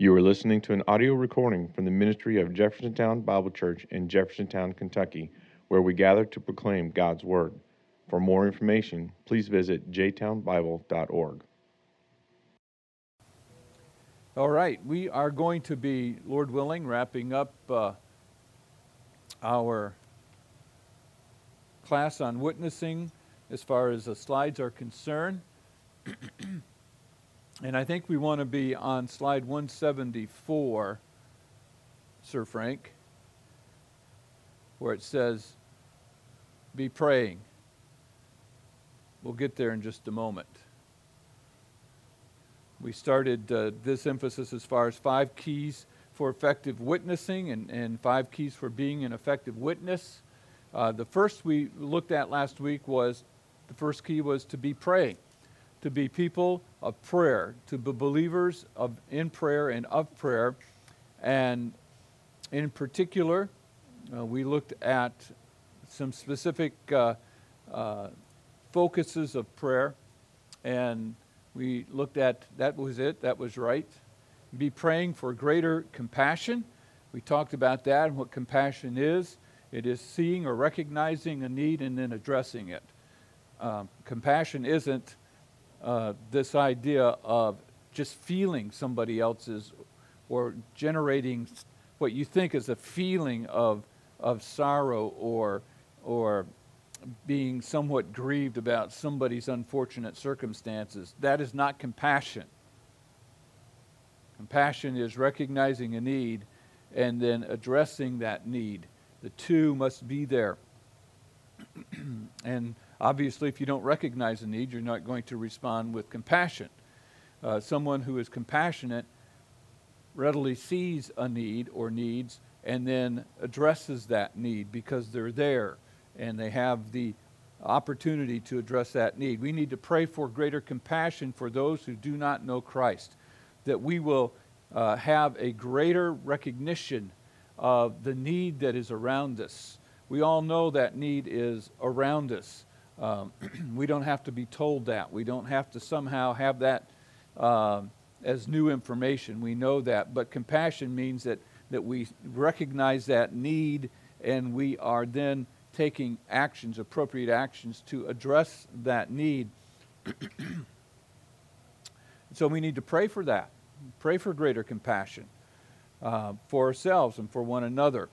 You are listening to an audio recording from the ministry of Jeffersontown Bible Church in Jeffersontown, Kentucky, where we gather to proclaim God's Word. For more information, please visit jtownbible.org. All right, we are going to be, Lord willing, wrapping up uh, our class on witnessing as far as the slides are concerned. and I think we want to be on slide 174, Sir Frank, where it says, Be praying. We'll get there in just a moment. We started uh, this emphasis as far as five keys for effective witnessing and, and five keys for being an effective witness. Uh, the first we looked at last week was the first key was to be praying, to be people of prayer, to be believers of in prayer and of prayer. And in particular, uh, we looked at some specific uh, uh, focuses of prayer, and we looked at that was it, that was right. Be praying for greater compassion. We talked about that and what compassion is. It is seeing or recognizing a need and then addressing it. Um, compassion isn't uh, this idea of just feeling somebody else's or generating what you think is a feeling of, of sorrow or, or being somewhat grieved about somebody's unfortunate circumstances. That is not compassion. Compassion is recognizing a need and then addressing that need. The two must be there. and obviously, if you don't recognize a need, you're not going to respond with compassion. Uh, someone who is compassionate readily sees a need or needs and then addresses that need because they're there and they have the opportunity to address that need. We need to pray for greater compassion for those who do not know Christ, that we will uh, have a greater recognition of the need that is around us. We all know that need is around us. Um, we don't have to be told that. We don't have to somehow have that uh, as new information. We know that. But compassion means that, that we recognize that need and we are then taking actions, appropriate actions to address that need. so we need to pray for that. Pray for greater compassion uh, for ourselves and for one another.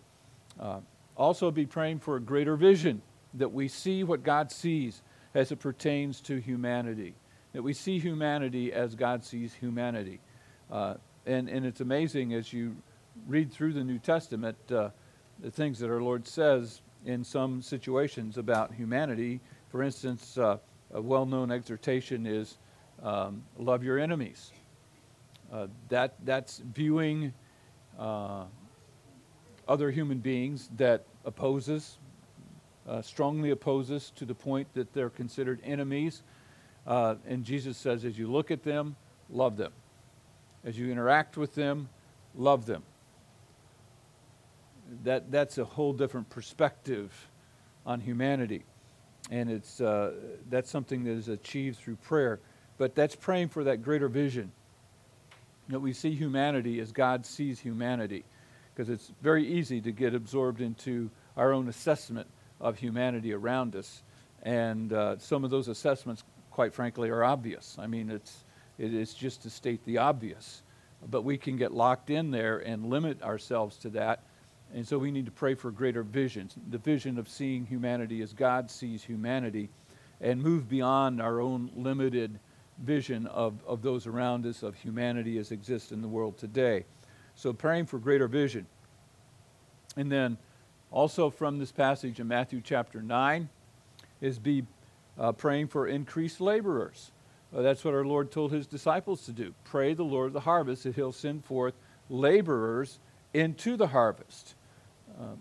Uh, also, be praying for a greater vision that we see what God sees as it pertains to humanity, that we see humanity as God sees humanity. Uh, and, and it's amazing as you read through the New Testament uh, the things that our Lord says in some situations about humanity. For instance, uh, a well known exhortation is um, love your enemies. Uh, that, that's viewing uh, other human beings that opposes, uh, strongly opposes to the point that they're considered enemies. Uh, and Jesus says, as you look at them, love them. As you interact with them, love them. That, that's a whole different perspective on humanity. And it's, uh, that's something that is achieved through prayer. But that's praying for that greater vision that we see humanity as God sees humanity. Because it's very easy to get absorbed into our own assessment of humanity around us. And uh, some of those assessments, quite frankly, are obvious. I mean, it's, it is just to state the obvious. But we can get locked in there and limit ourselves to that. And so we need to pray for greater vision the vision of seeing humanity as God sees humanity and move beyond our own limited vision of, of those around us, of humanity as exists in the world today. So praying for greater vision. And then also from this passage in Matthew chapter 9 is be uh, praying for increased laborers. Uh, that's what our Lord told his disciples to do. Pray the Lord of the harvest that he'll send forth laborers into the harvest. Uh,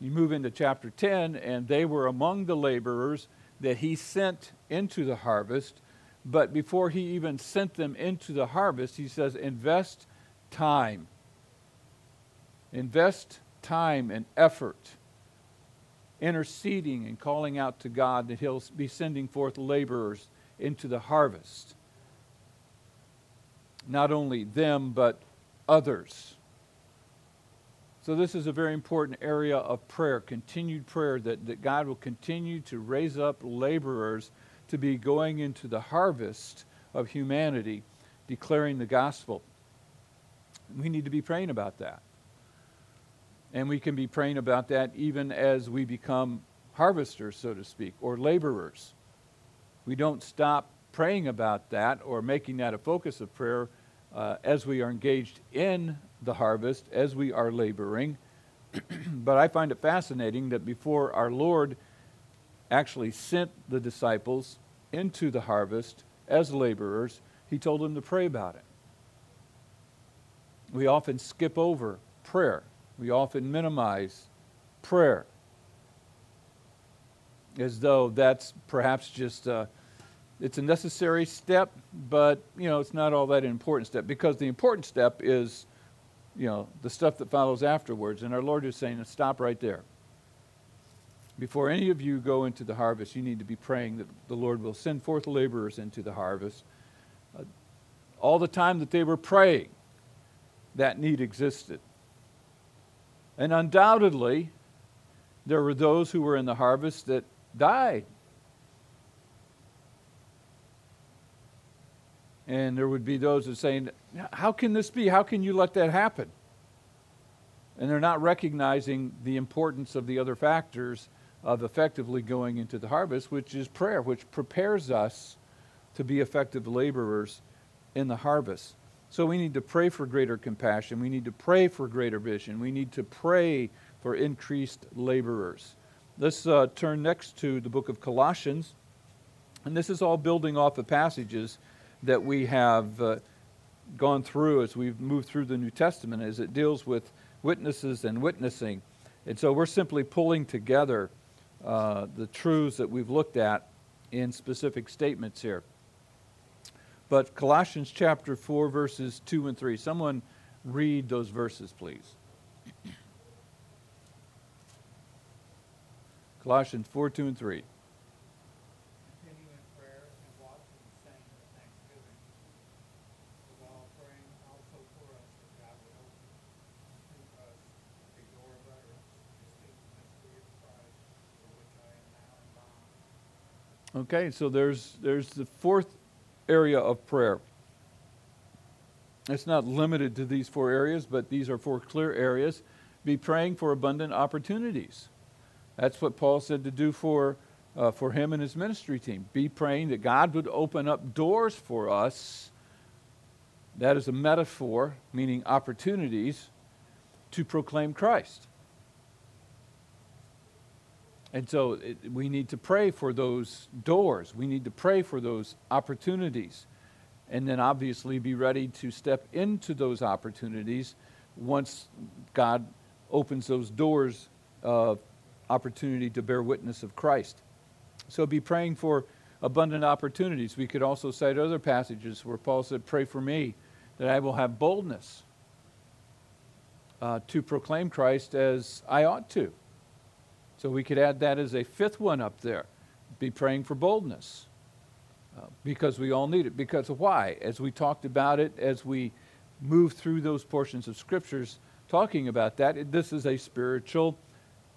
you move into chapter 10, and they were among the laborers that he sent into the harvest but before he even sent them into the harvest, he says, invest time. Invest time and effort interceding and calling out to God that he'll be sending forth laborers into the harvest. Not only them, but others. So, this is a very important area of prayer, continued prayer, that, that God will continue to raise up laborers to be going into the harvest of humanity, declaring the gospel. We need to be praying about that. And we can be praying about that even as we become harvesters, so to speak, or laborers. We don't stop praying about that or making that a focus of prayer uh, as we are engaged in the harvest, as we are laboring. but I find it fascinating that before our Lord actually sent the disciples into the harvest as laborers, he told them to pray about it. We often skip over prayer, we often minimize prayer as though that's perhaps just. Uh, it's a necessary step, but you know, it's not all that important step because the important step is, you know, the stuff that follows afterwards. And our Lord is saying, stop right there. Before any of you go into the harvest, you need to be praying that the Lord will send forth laborers into the harvest. Uh, all the time that they were praying, that need existed. And undoubtedly, there were those who were in the harvest that died And there would be those that saying, How can this be? How can you let that happen? And they're not recognizing the importance of the other factors of effectively going into the harvest, which is prayer, which prepares us to be effective laborers in the harvest. So we need to pray for greater compassion. We need to pray for greater vision. We need to pray for increased laborers. Let's uh, turn next to the book of Colossians. And this is all building off of passages that we have uh, gone through as we've moved through the New Testament as it deals with witnesses and witnessing. And so we're simply pulling together uh, the truths that we've looked at in specific statements here. But Colossians chapter 4, verses 2 and 3. Someone read those verses, please. Colossians 4, 2 and 3. Okay, so there's, there's the fourth area of prayer. It's not limited to these four areas, but these are four clear areas. Be praying for abundant opportunities. That's what Paul said to do for, uh, for him and his ministry team. Be praying that God would open up doors for us. That is a metaphor, meaning opportunities, to proclaim Christ. And so it, we need to pray for those doors. We need to pray for those opportunities. And then obviously be ready to step into those opportunities once God opens those doors of opportunity to bear witness of Christ. So be praying for abundant opportunities. We could also cite other passages where Paul said, Pray for me that I will have boldness uh, to proclaim Christ as I ought to. So we could add that as a fifth one up there. Be praying for boldness. Uh, because we all need it. Because why? As we talked about it, as we move through those portions of scriptures talking about that, it, this is a spiritual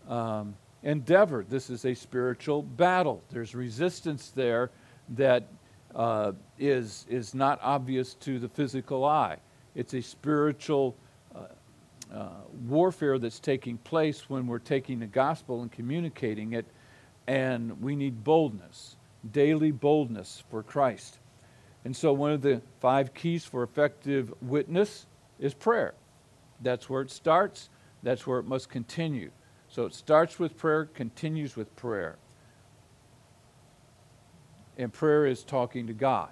um, endeavor. This is a spiritual battle. There's resistance there that uh, is is, not obvious to the physical eye. It's a spiritual uh, warfare that's taking place when we're taking the gospel and communicating it, and we need boldness, daily boldness for Christ. And so, one of the five keys for effective witness is prayer. That's where it starts, that's where it must continue. So, it starts with prayer, continues with prayer. And prayer is talking to God.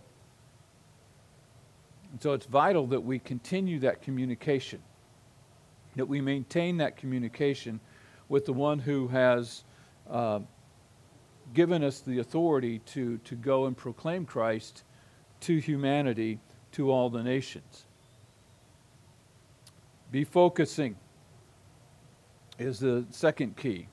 And so, it's vital that we continue that communication that we maintain that communication with the one who has uh, given us the authority to, to go and proclaim Christ to humanity, to all the nations. Be focusing is the second key.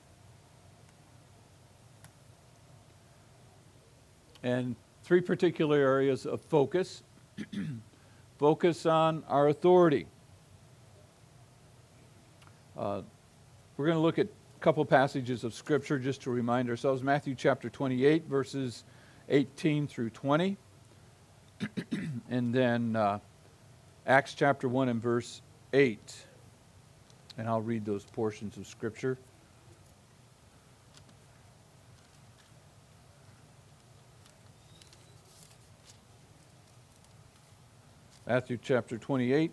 And three particular areas of focus focus on our authority We're going to look at a couple passages of Scripture just to remind ourselves. Matthew chapter 28, verses 18 through 20. and then uh, Acts chapter 1 and verse 8. And I'll read those portions of Scripture. Matthew chapter 28,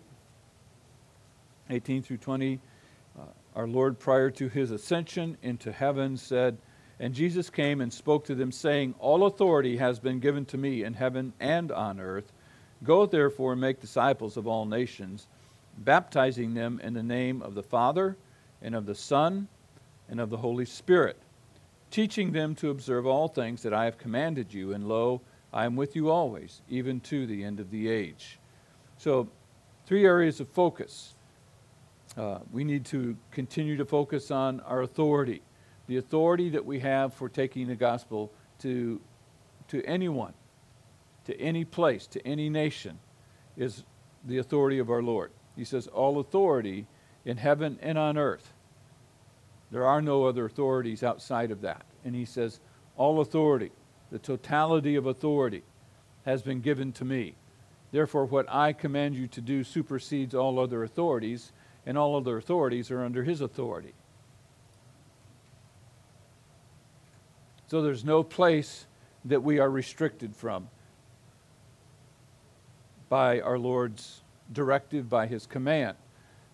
18 through 20. Our Lord, prior to his ascension into heaven, said, And Jesus came and spoke to them, saying, All authority has been given to me in heaven and on earth. Go therefore and make disciples of all nations, baptizing them in the name of the Father, and of the Son, and of the Holy Spirit, teaching them to observe all things that I have commanded you. And lo, I am with you always, even to the end of the age. So, three areas of focus. Uh, we need to continue to focus on our authority, the authority that we have for taking the gospel to, to anyone, to any place, to any nation, is the authority of our Lord. He says, All authority in heaven and on earth. There are no other authorities outside of that. And he says, All authority, the totality of authority, has been given to me. Therefore, what I command you to do supersedes all other authorities, and all other authorities are under his authority. So there's no place that we are restricted from by our Lord's directive, by his command.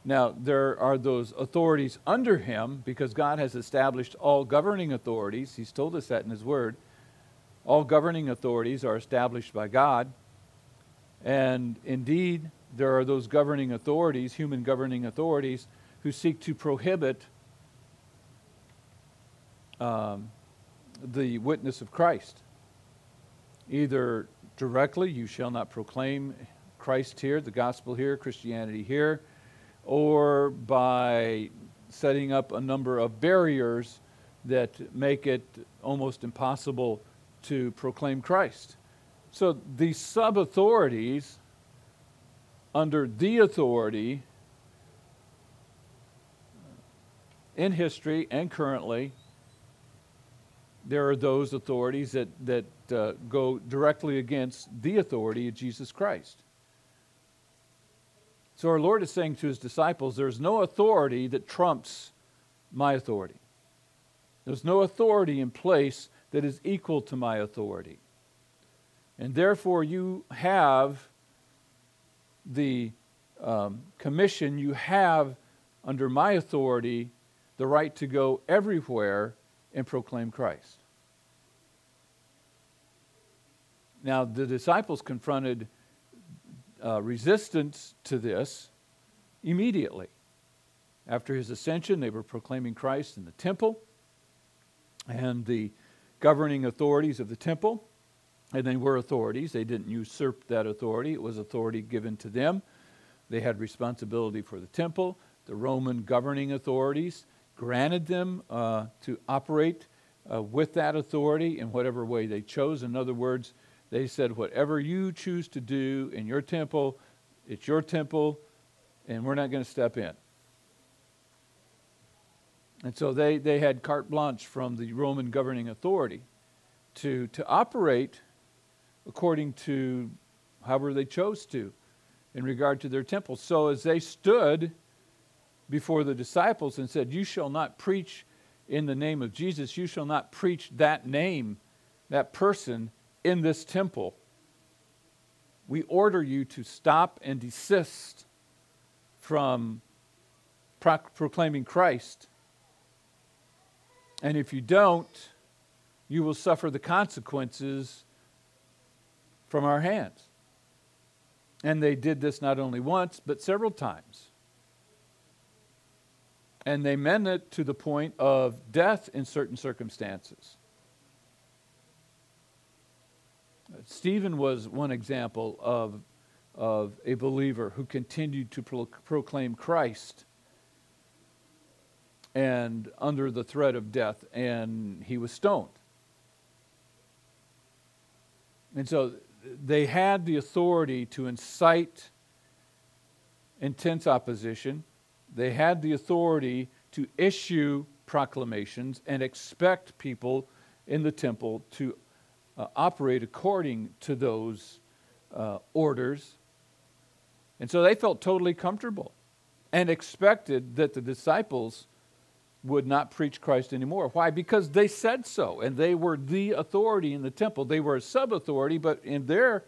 Now, there are those authorities under him because God has established all governing authorities. He's told us that in his word. All governing authorities are established by God. And indeed, there are those governing authorities, human governing authorities, who seek to prohibit um, the witness of Christ. Either directly, you shall not proclaim Christ here, the gospel here, Christianity here, or by setting up a number of barriers that make it almost impossible to proclaim Christ. So these sub authorities under the authority in history and currently, there are those authorities that, that uh, go directly against the authority of Jesus Christ. So our Lord is saying to his disciples, there's no authority that trumps my authority. There's no authority in place that is equal to my authority. And therefore, you have the um, commission, you have under my authority the right to go everywhere and proclaim Christ. Now, the disciples confronted uh, resistance to this immediately. After his ascension, they were proclaiming Christ in the temple, and the governing authorities of the temple and they were authorities. They didn't usurp that authority, it was authority given to them. They had responsibility for the temple. The Roman governing authorities granted them uh, to operate uh, with that authority in whatever way they chose. In other words, they said, whatever you choose to do in your temple, it's your temple, and we're not going to step in. And so they, they had carte blanche from the Roman governing authority to, to operate according to however they chose to in regard to their temple. So as they stood before the disciples and said, You shall not preach in the name of Jesus, you shall not preach that name, that person in this temple. We order you to stop and desist from pro- proclaiming Christ. And if you don't, you will suffer the consequences from our hands. And they did this not only once, but several times. And they meant it to the point of death in certain circumstances. Stephen was one example of, of a believer who continued to pro- proclaim Christ and under the threat of death, and he was stoned. And so they had the authority to incite intense opposition, They had the authority to issue proclamations and expect people in the temple to uh, operate according to those uh, orders. And so they felt totally comfortable and expected that the disciples would not preach Christ anymore. Why? Because they said so, and they were the authority in the temple. They were a sub authority, but in their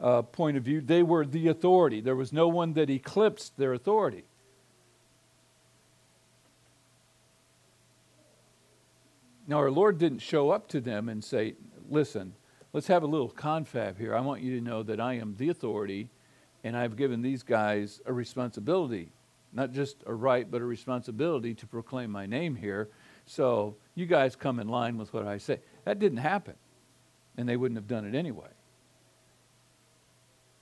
uh, point of view, they were the authority. There was no one that eclipsed their authority. Now, our Lord didn't show up to them and say, Listen, let's have a little confab here. I want you to know that I am the authority, and I've given these guys a responsibility not just a right, but a responsibility to proclaim my name here. So you guys come in line with what I say. That didn't happen, and they wouldn't have done it anyway.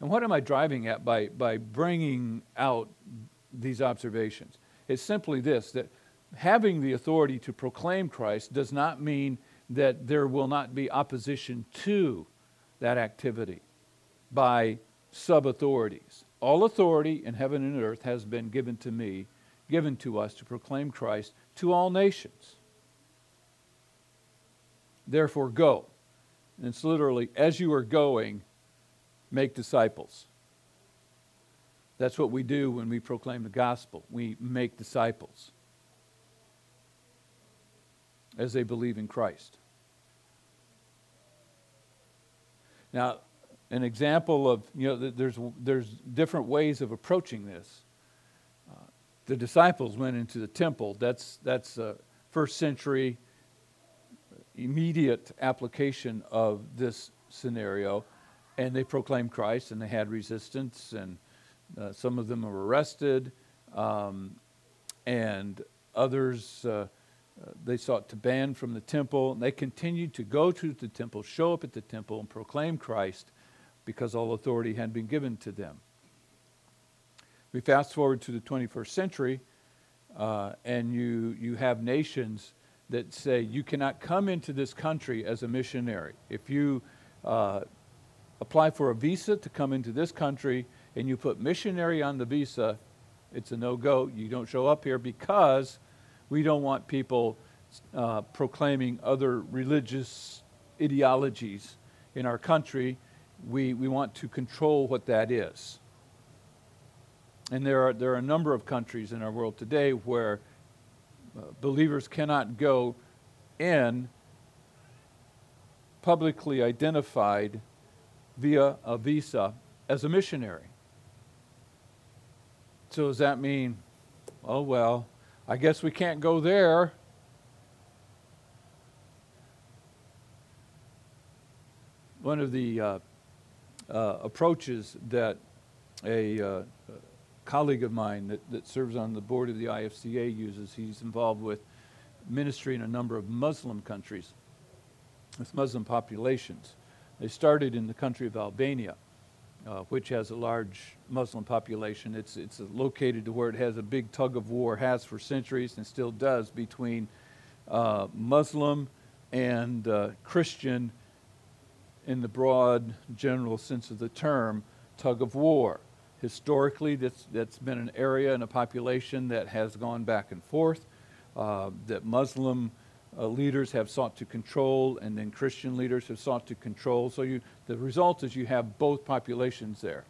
And what am I driving at by, by bringing out these observations? It's simply this that having the authority to proclaim Christ does not mean that there will not be opposition to that activity by sub authorities. All authority in heaven and earth has been given to me, given to us to proclaim Christ to all nations. Therefore, go. And it's literally, as you are going, make disciples. That's what we do when we proclaim the gospel. We make disciples as they believe in Christ. Now, an example of, you know, there's, there's different ways of approaching this. Uh, the disciples went into the temple. That's, that's a first century immediate application of this scenario. And they proclaimed Christ, and they had resistance, and uh, some of them were arrested, um, and others uh, uh, they sought to ban from the temple. And they continued to go to the temple, show up at the temple, and proclaim Christ because all authority had been given to them. We fast forward to the 21st century, uh, and you, you have nations that say you cannot come into this country as a missionary. If you uh, apply for a visa to come into this country and you put missionary on the visa, it's a no go. You don't show up here because we don't want people uh, proclaiming other religious ideologies in our country we, we want to control what that is. And there are, there are a number of countries in our world today where uh, believers cannot go in publicly identified via a visa as a missionary. So, does that mean, oh, well, I guess we can't go there? One of the uh, uh, approaches that a uh, colleague of mine that, that serves on the board of the IFCA uses. He's involved with ministry in a number of Muslim countries with Muslim populations. They started in the country of Albania, uh, which has a large Muslim population. It's, it's located to where it has a big tug of war, has for centuries and still does, between uh, Muslim and uh, Christian in the broad general sense of the term, tug of war. Historically, that's, that's been an area and a population that has gone back and forth, uh, that Muslim uh, leaders have sought to control, and then Christian leaders have sought to control. So you, the result is you have both populations there.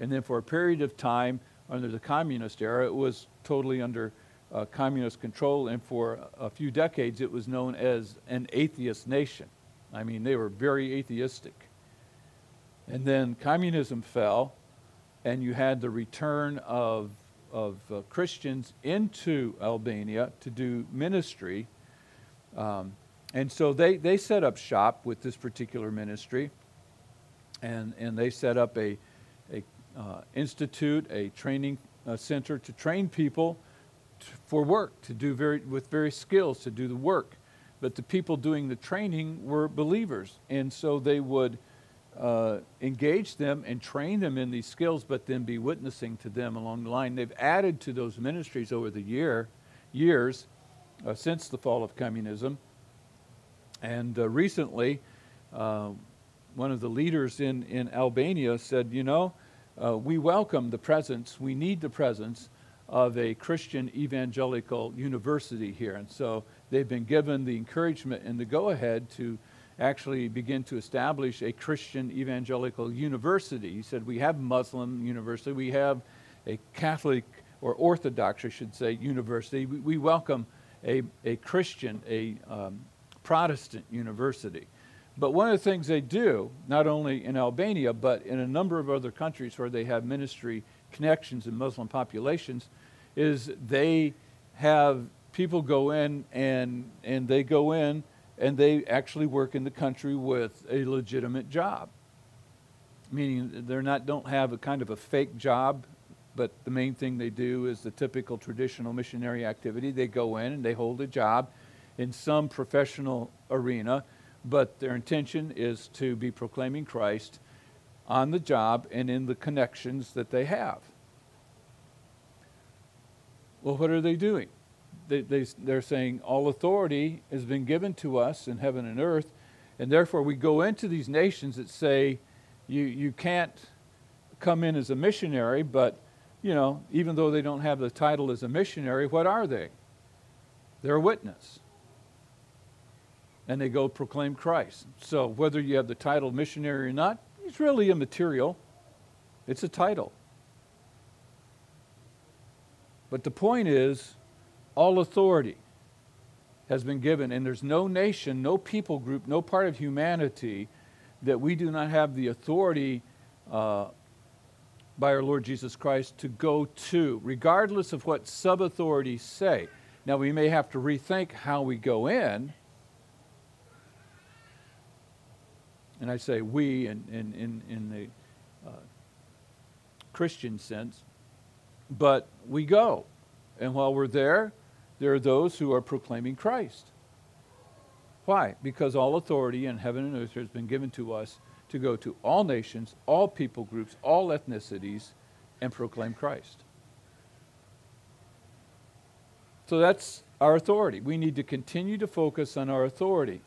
And then for a period of time, under the communist era, it was totally under uh, communist control, and for a few decades, it was known as an atheist nation. I mean, they were very atheistic. And then communism fell, and you had the return of, of uh, Christians into Albania to do ministry. Um, and so they, they set up shop with this particular ministry, and, and they set up a, a uh, institute, a training uh, center to train people for work, to do very, with various skills to do the work but the people doing the training were believers. And so they would uh, engage them and train them in these skills, but then be witnessing to them along the line. They've added to those ministries over the year, years uh, since the fall of communism. And uh, recently, uh, one of the leaders in, in Albania said, You know, uh, we welcome the presence, we need the presence of a Christian evangelical university here. And so they've been given the encouragement and the go ahead to actually begin to establish a Christian evangelical university. He said, We have Muslim university, we have a Catholic or Orthodox, I should say, university. We, we welcome a, a Christian, a um, Protestant university. But one of the things they do, not only in Albania, but in a number of other countries where they have ministry connections in Muslim populations, is they have people go in and, and they go in and they actually work in the country with a legitimate job. Meaning they're not don't have a kind of a fake job, but the main thing they do is the typical traditional missionary activity. They go in and they hold a job in some professional arena, but their intention is to be proclaiming Christ on the job and in the connections that they have. Well, what are they doing? They, they, they're saying all authority has been given to us in heaven and earth, and therefore we go into these nations that say you, you can't come in as a missionary, but you know, even though they don't have the title as a missionary, what are they? They're a witness. And they go proclaim Christ. So whether you have the title missionary or not, it's really immaterial. It's a title. But the point is, all authority has been given, and there's no nation, no people group, no part of humanity that we do not have the authority uh, by our Lord Jesus Christ to go to, regardless of what sub authorities say. Now, we may have to rethink how we go in. And I say we in, in, in, in the uh, Christian sense, but we go. And while we're there, there are those who are proclaiming Christ. Why? Because all authority in heaven and earth has been given to us to go to all nations, all people groups, all ethnicities, and proclaim Christ. So that's our authority. We need to continue to focus on our authority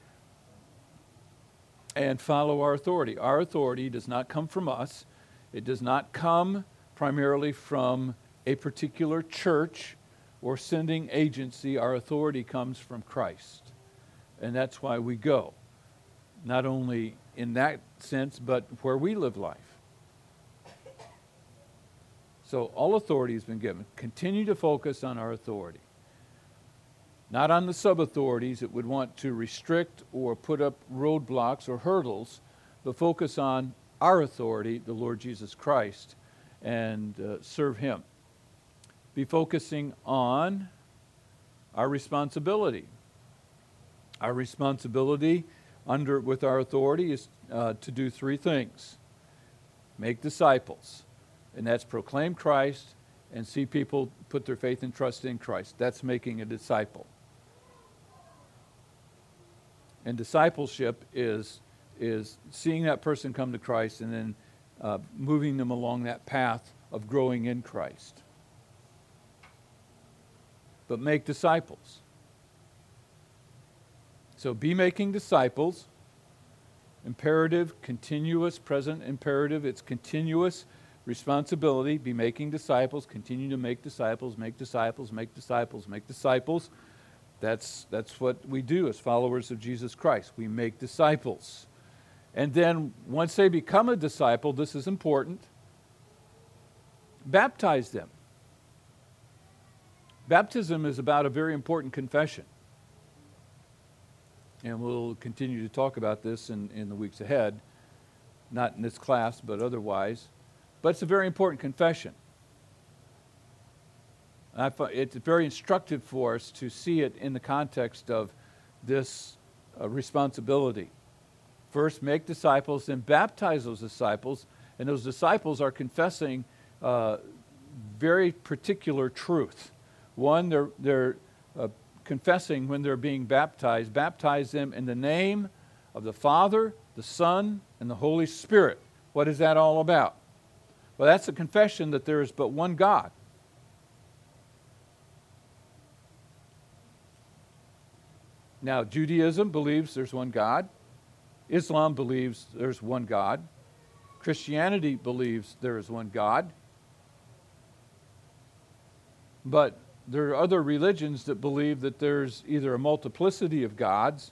and follow our authority. Our authority does not come from us, it does not come primarily from a particular church or sending agency, our authority comes from Christ. And that's why we go. Not only in that sense, but where we live life. So all authority has been given. Continue to focus on our authority. Not on the sub authorities that would want to restrict or put up roadblocks or hurdles, but focus on our authority, the Lord Jesus Christ, and uh, serve Him be focusing on our responsibility. Our responsibility under with our authority is uh, to do three things: make disciples, and that's proclaim Christ and see people put their faith and trust in Christ. That's making a disciple. And discipleship is is seeing that person come to Christ and then uh, moving them along that path of growing in Christ but make disciples. So be making disciples. Imperative, continuous, present imperative. It's continuous responsibility. Be making disciples. Continue to make disciples, make disciples, make disciples, make disciples. That's, that's what we do as followers of Jesus Christ. We make disciples. And then once they become a disciple, this is important, baptize them. Baptism is about a very important confession. And we'll continue to talk about this in, in the weeks ahead, not in this class, but otherwise. But it's a very important confession. It's very instructive for us to see it in the context of this uh, responsibility. First, make disciples, then baptize those disciples, and those disciples are confessing uh, very particular truth. One, they're, they're uh, confessing when they're being baptized, baptize them in the name of the Father, the Son, and the Holy Spirit. What is that all about? Well, that's a confession that there is but one God. Now, Judaism believes there's one God. Islam believes there's one God. Christianity believes there is one God. But there are other religions that believe that there's either a multiplicity of gods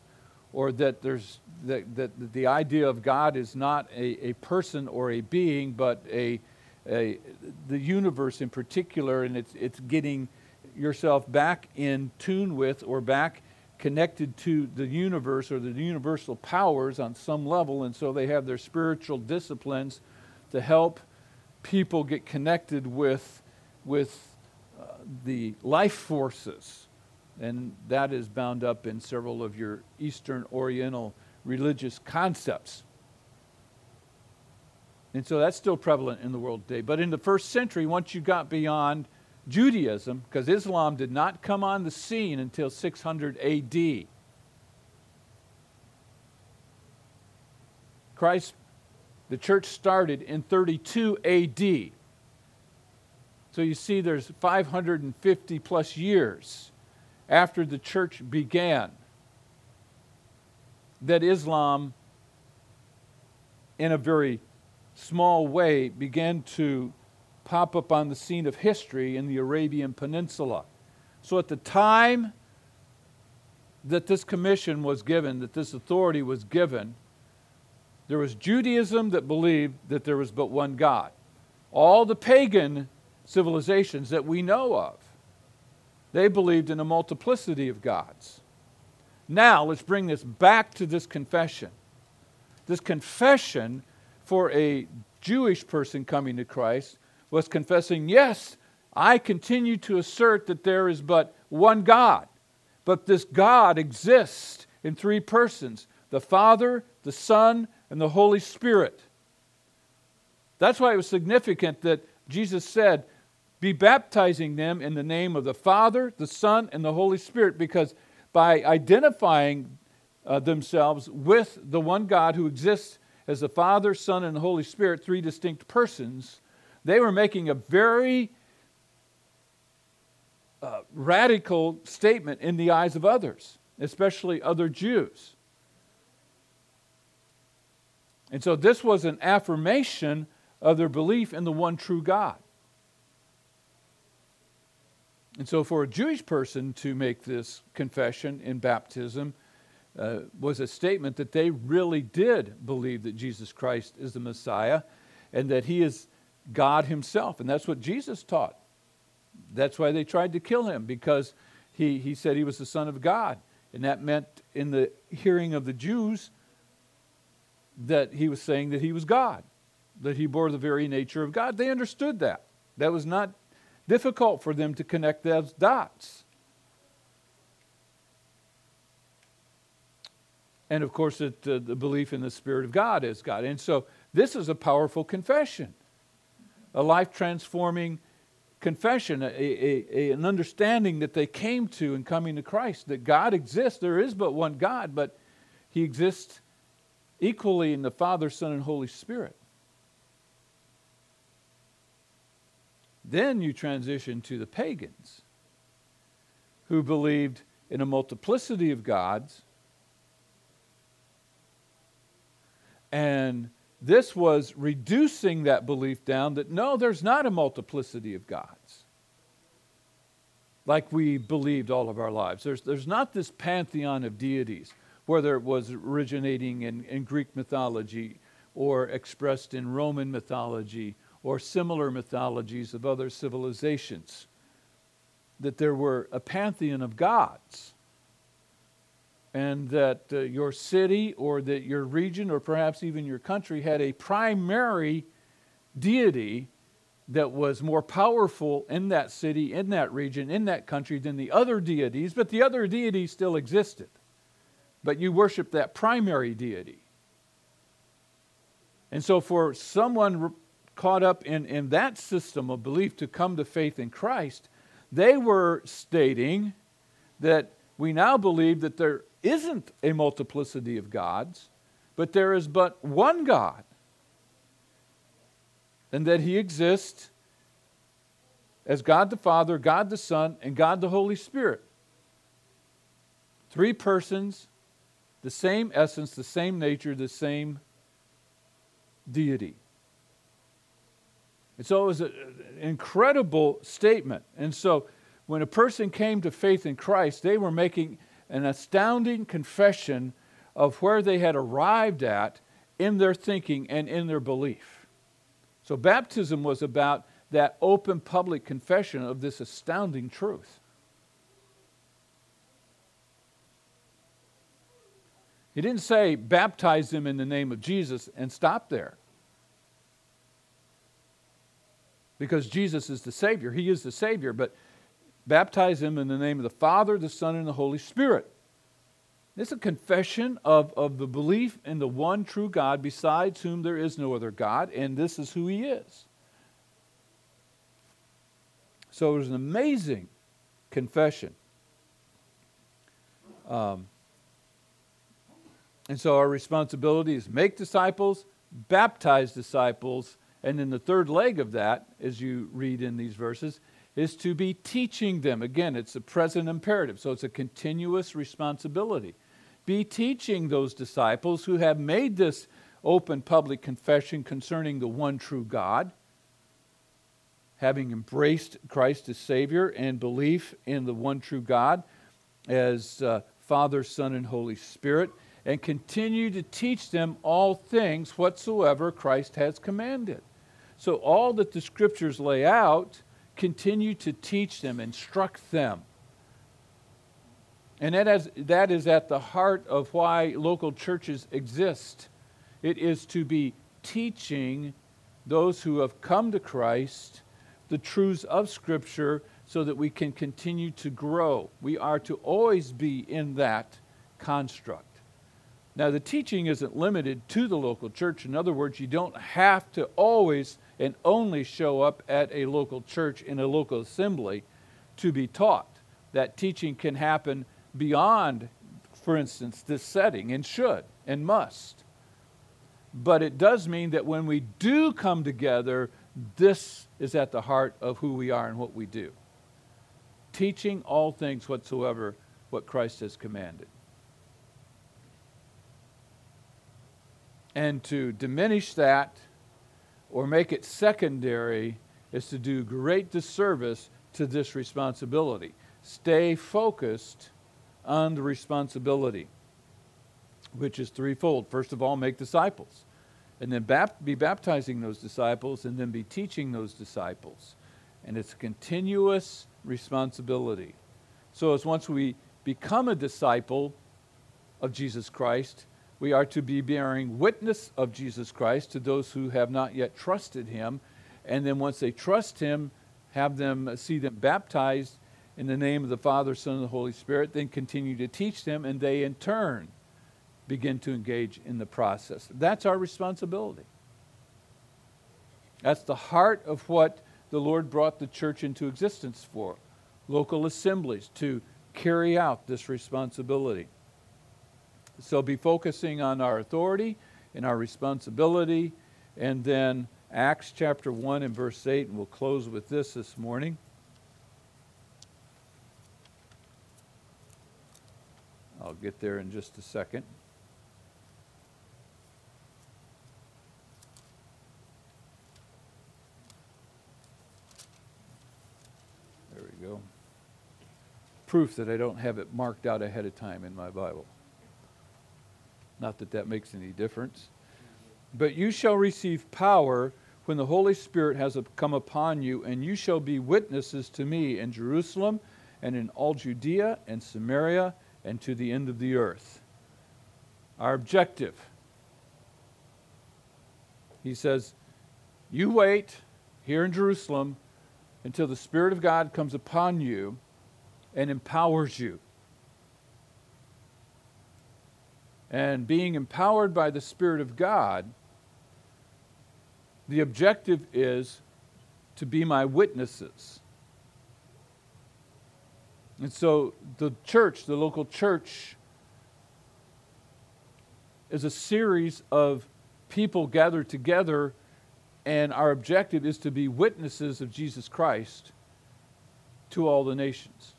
or that there's that, that the idea of God is not a, a person or a being, but a, a the universe in particular, and it's it's getting yourself back in tune with or back connected to the universe or the universal powers on some level, and so they have their spiritual disciplines to help people get connected with, with the life forces. And that is bound up in several of your Eastern Oriental religious concepts. And so that's still prevalent in the world today. But in the first century, once you got beyond Judaism, because Islam did not come on the scene until 600 AD. Christ, the church started in 32 AD. So you see, there's 550 plus years after the church began that Islam, in a very small way, began to pop up on the scene of history in the Arabian Peninsula. So at the time that this commission was given, that this authority was given, there was Judaism that believed that there was but one God. All the pagan civilizations that we know of, they believed in a multiplicity of gods. Now, let's bring this back to this confession. This confession for a Jewish person coming to Christ was confessing, Yes, I continue to assert that there is but one God, but this God exists in three persons the Father, the Son, and the Holy Spirit. That's why it was significant that Jesus said, Be baptizing them in the name of the Father, the Son, and the Holy Spirit, because by identifying uh, themselves with the one God who exists as the Father, Son, and the Holy Spirit, three distinct persons, they were making a very uh, radical statement in the eyes of others, especially other Jews. And so this was an affirmation of their belief in the one true God. And so, for a Jewish person to make this confession in baptism uh, was a statement that they really did believe that Jesus Christ is the Messiah and that he is God Himself. And that's what Jesus taught. That's why they tried to kill him, because he, he said he was the Son of God. And that meant, in the hearing of the Jews, that he was saying that he was God, that he bore the very nature of God. They understood that. That was not difficult for them to connect those dots. And of course, it, uh, the belief in the Spirit of God as God. And so this is a powerful confession a life transforming confession, a, a, a, an understanding that they came to in coming to Christ that God exists. There is but one God, but He exists equally in the Father, Son, and Holy Spirit. Then you transition to the pagans who believed in a multiplicity of gods and this was reducing that belief down that no, there's not a multiplicity of gods like we believed all of our lives. There's, there's not this pantheon of deities, whether it was originating in, in Greek mythology or expressed in Roman mythology or similar mythologies of other civilizations, that there were a pantheon of gods and that uh, your city or that your region or perhaps even your country had a primary deity that was more powerful in that city, in that region, in that country than the other deities, but the other deities still existed. But you worship that primary deity. And so, for someone caught up in, in that system of belief to come to faith in Christ, they were stating that we now believe that there isn't a multiplicity of gods, but there is but one God, and that He exists as God the Father, God the Son, and God the Holy Spirit. Three persons, the same essence, the same nature, the same deity. And so it was an incredible statement. And so when a person came to faith in Christ, they were making an astounding confession of where they had arrived at in their thinking and in their belief. So, baptism was about that open public confession of this astounding truth. He didn't say, baptize them in the name of Jesus and stop there. Because Jesus is the Savior. He is the Savior, but baptize him in the name of the Father, the Son, and the Holy Spirit. Is a confession of, of the belief in the one true God, besides whom there is no other God, and this is who He is. So it was an amazing confession. Um, and so our responsibility is make disciples, baptize disciples, and then the third leg of that, as you read in these verses, is to be teaching them. Again, it's a present imperative, so it's a continuous responsibility be teaching those disciples who have made this open public confession concerning the one true God, having embraced Christ as Savior and belief in the one true God as uh, Father, Son, and Holy Spirit, and continue to teach them all things whatsoever Christ has commanded. So, all that the scriptures lay out, continue to teach them, instruct them and that is, that is at the heart of why local churches exist. It is to be teaching those who have come to Christ the truths of Scripture so that we can continue to grow. We are to always be in that construct. Now, the teaching isn't limited to the local church. In other words, you don't have to always and only show up at a local church in a local assembly to be taught. That teaching can happen beyond, for instance, this setting and should and must. But it does mean that when we do come together, this is at the heart of who we are and what we do. Teaching all things whatsoever what Christ has commanded. And to diminish that or make it secondary is to do great disservice to this responsibility. Stay focused on the responsibility, which is threefold. First of all, make disciples, and then bap- be baptizing those disciples, and then be teaching those disciples. And it's a continuous responsibility. So, as once we become a disciple of Jesus Christ, we are to be bearing witness of Jesus Christ to those who have not yet trusted him. And then once they trust him, have them see them baptized in the name of the Father, Son, and the Holy Spirit, then continue to teach them, and they in turn begin to engage in the process. That's our responsibility. That's the heart of what the Lord brought the church into existence for local assemblies to carry out this responsibility. So be focusing on our authority and our responsibility, and then Acts chapter 1 and verse 8, and we'll close with this this morning. I'll get there in just a second. There we go. Proof that I don't have it marked out ahead of time in my Bible. Not that that makes any difference. But you shall receive power when the Holy Spirit has come upon you, and you shall be witnesses to me in Jerusalem and in all Judea and Samaria and to the end of the earth. Our objective. He says, You wait here in Jerusalem until the Spirit of God comes upon you and empowers you. And being empowered by the Spirit of God, the objective is to be my witnesses. And so the church, the local church, is a series of people gathered together, and our objective is to be witnesses of Jesus Christ to all the nations.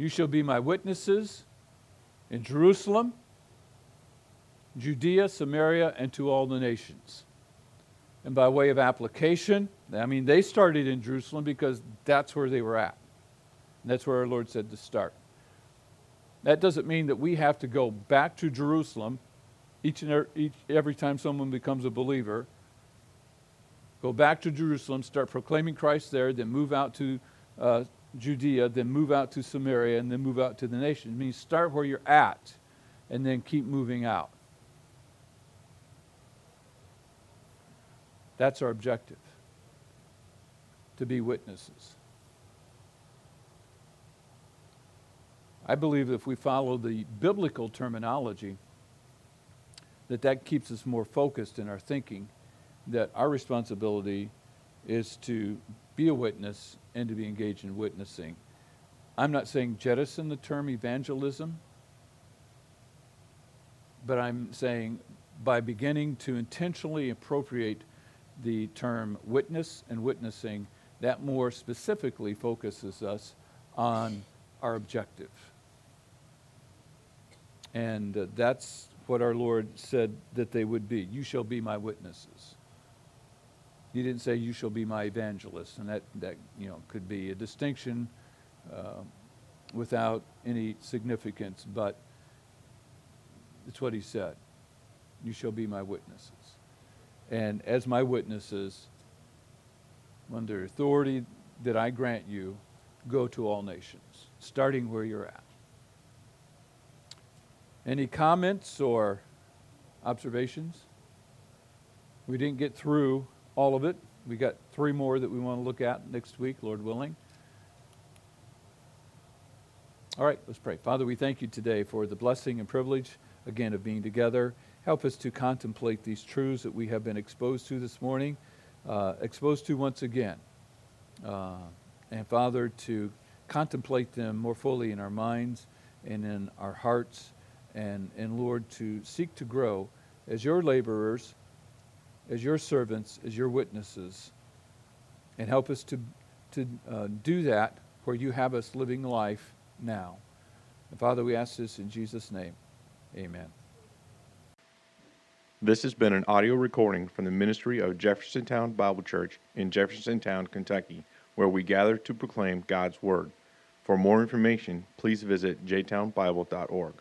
You shall be my witnesses in Jerusalem, Judea, Samaria, and to all the nations. And by way of application, I mean, they started in Jerusalem because that's where they were at. And that's where our Lord said to start. That doesn't mean that we have to go back to Jerusalem each and every, every time someone becomes a believer. Go back to Jerusalem, start proclaiming Christ there, then move out to uh, Judea, then move out to Samaria, and then move out to the nations. It means start where you're at and then keep moving out. That's our objective to be witnesses. I believe if we follow the biblical terminology, that that keeps us more focused in our thinking, that our responsibility is to be a witness and to be engaged in witnessing. I'm not saying jettison the term evangelism, but I'm saying by beginning to intentionally appropriate the term witness and witnessing, that more specifically focuses us on our objective. And uh, that's what our Lord said that they would be. You shall be my witnesses. He didn't say you shall be my evangelists, and that, that you know could be a distinction uh, without any significance, but it's what he said. You shall be my witnesses. And as my witnesses, under authority that I grant you, go to all nations, starting where you're at. Any comments or observations? We didn't get through all of it. We got three more that we want to look at next week, Lord willing. All right, let's pray. Father, we thank you today for the blessing and privilege, again, of being together. Help us to contemplate these truths that we have been exposed to this morning, uh, exposed to once again. Uh, and Father, to contemplate them more fully in our minds and in our hearts and, and Lord, to seek to grow as your laborers, as your servants, as your witnesses, and help us to, to uh, do that where you have us living life now. And Father, we ask this in Jesus' name. Amen. This has been an audio recording from the ministry of Jeffersontown Bible Church in Jeffersontown, Kentucky, where we gather to proclaim God's Word. For more information, please visit jtownbible.org.